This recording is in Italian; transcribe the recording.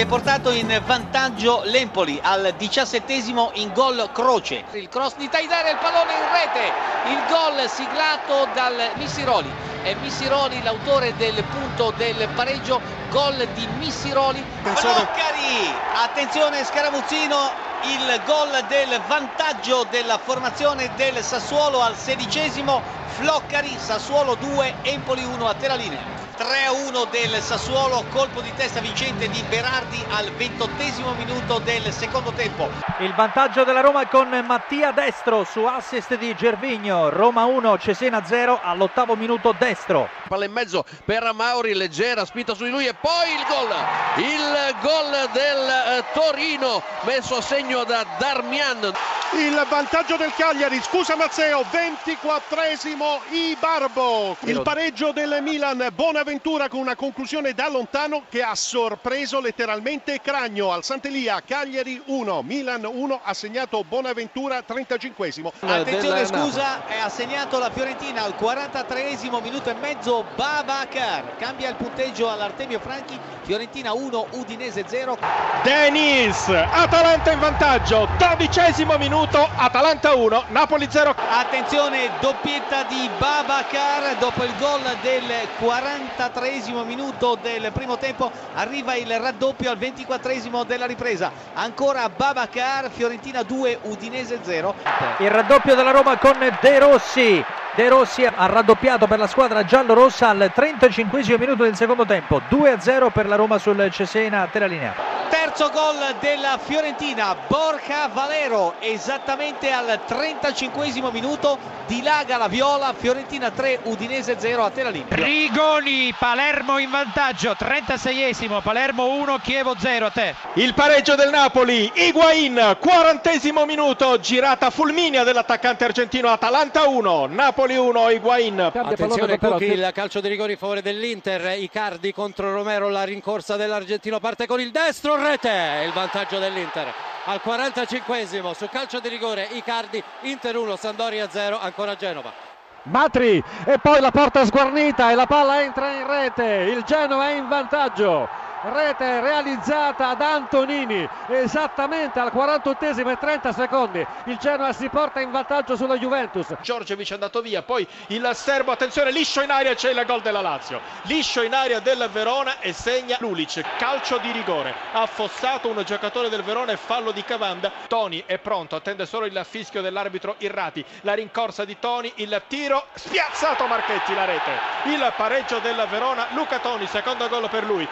si è portato in vantaggio l'Empoli al diciassettesimo in gol Croce. Il cross di Taidare, il pallone in rete, il gol siglato dal Missiroli. È Missiroli l'autore del punto del pareggio, gol di Missiroli. Floccari, attenzione Scaramuzzino, il gol del vantaggio della formazione del Sassuolo al sedicesimo, Floccari, Sassuolo 2, Empoli 1 a Teraline. 3-1 del Sassuolo, colpo di testa vincente di Berardi al ventottesimo minuto del secondo tempo. Il vantaggio della Roma con Mattia Destro su assist di Gervigno, Roma 1, Cesena 0 all'ottavo minuto Destro. Palla in mezzo per Mauri, leggera spinta su di lui e poi il gol, il gol del eh, Torino messo a segno da Darmian. Il vantaggio del Cagliari, scusa Mazzeo, 24esimo Ibarbo. Il pareggio del Milan, Bonaventura con una conclusione da lontano che ha sorpreso letteralmente Cragno al Sant'Elia. Cagliari 1, Milan 1, ha segnato Bonaventura 35esimo. Attenzione, scusa, ha segnato la Fiorentina al 43esimo minuto e mezzo Babacar. Cambia il punteggio all'Artemio Franchi, Fiorentina 1, Udinese 0. Denis, Atalanta in vantaggio, dodicesimo minuto, Atalanta 1, Napoli 0. Attenzione, doppietta di Babacar dopo il gol del 43esimo minuto del primo tempo. Arriva il raddoppio al 24esimo della ripresa. Ancora Babacar, Fiorentina 2, Udinese 0. Il raddoppio della Roma con De Rossi. De Rossi ha raddoppiato per la squadra giallo-rossa al 35 minuto del secondo tempo. 2-0 per la Roma sul Cesena Teralinea. Terzo gol della Fiorentina, Borca Valero, esattamente al 35 minuto, dilaga la viola, Fiorentina 3, Udinese 0 a Tela Limpia. Rigoni, Palermo in vantaggio, 36esimo, Palermo 1, Chievo 0 a te. Il pareggio del Napoli, Higuain, 40 minuto, girata fulminea dell'attaccante argentino, Atalanta 1, Napoli 1, Higuain. Attenzione Cucchi, il calcio di rigore in favore dell'Inter, Icardi contro Romero, la rincorsa dell'argentino parte con il destro, rete, il vantaggio dell'Inter. Al 45esimo su calcio di rigore Icardi, Inter 1, Sandoria 0, ancora Genova. Matri e poi la porta sguarnita e la palla entra in rete, il Genoa è in vantaggio. Rete realizzata da Antonini esattamente al 48 e 30 secondi. Il Genoa si porta in vantaggio sulla Juventus. Giorgevic è andato via, poi il serbo, attenzione, liscio in aria c'è il gol della Lazio. Liscio in aria del Verona e segna Lulic. Calcio di rigore. Affossato un giocatore del Verona e fallo di Cavanda. Toni è pronto, attende solo il fischio dell'arbitro Irrati. La rincorsa di Toni, il tiro, spiazzato Marchetti la rete. Il pareggio del Verona, Luca Toni, secondo gol per lui.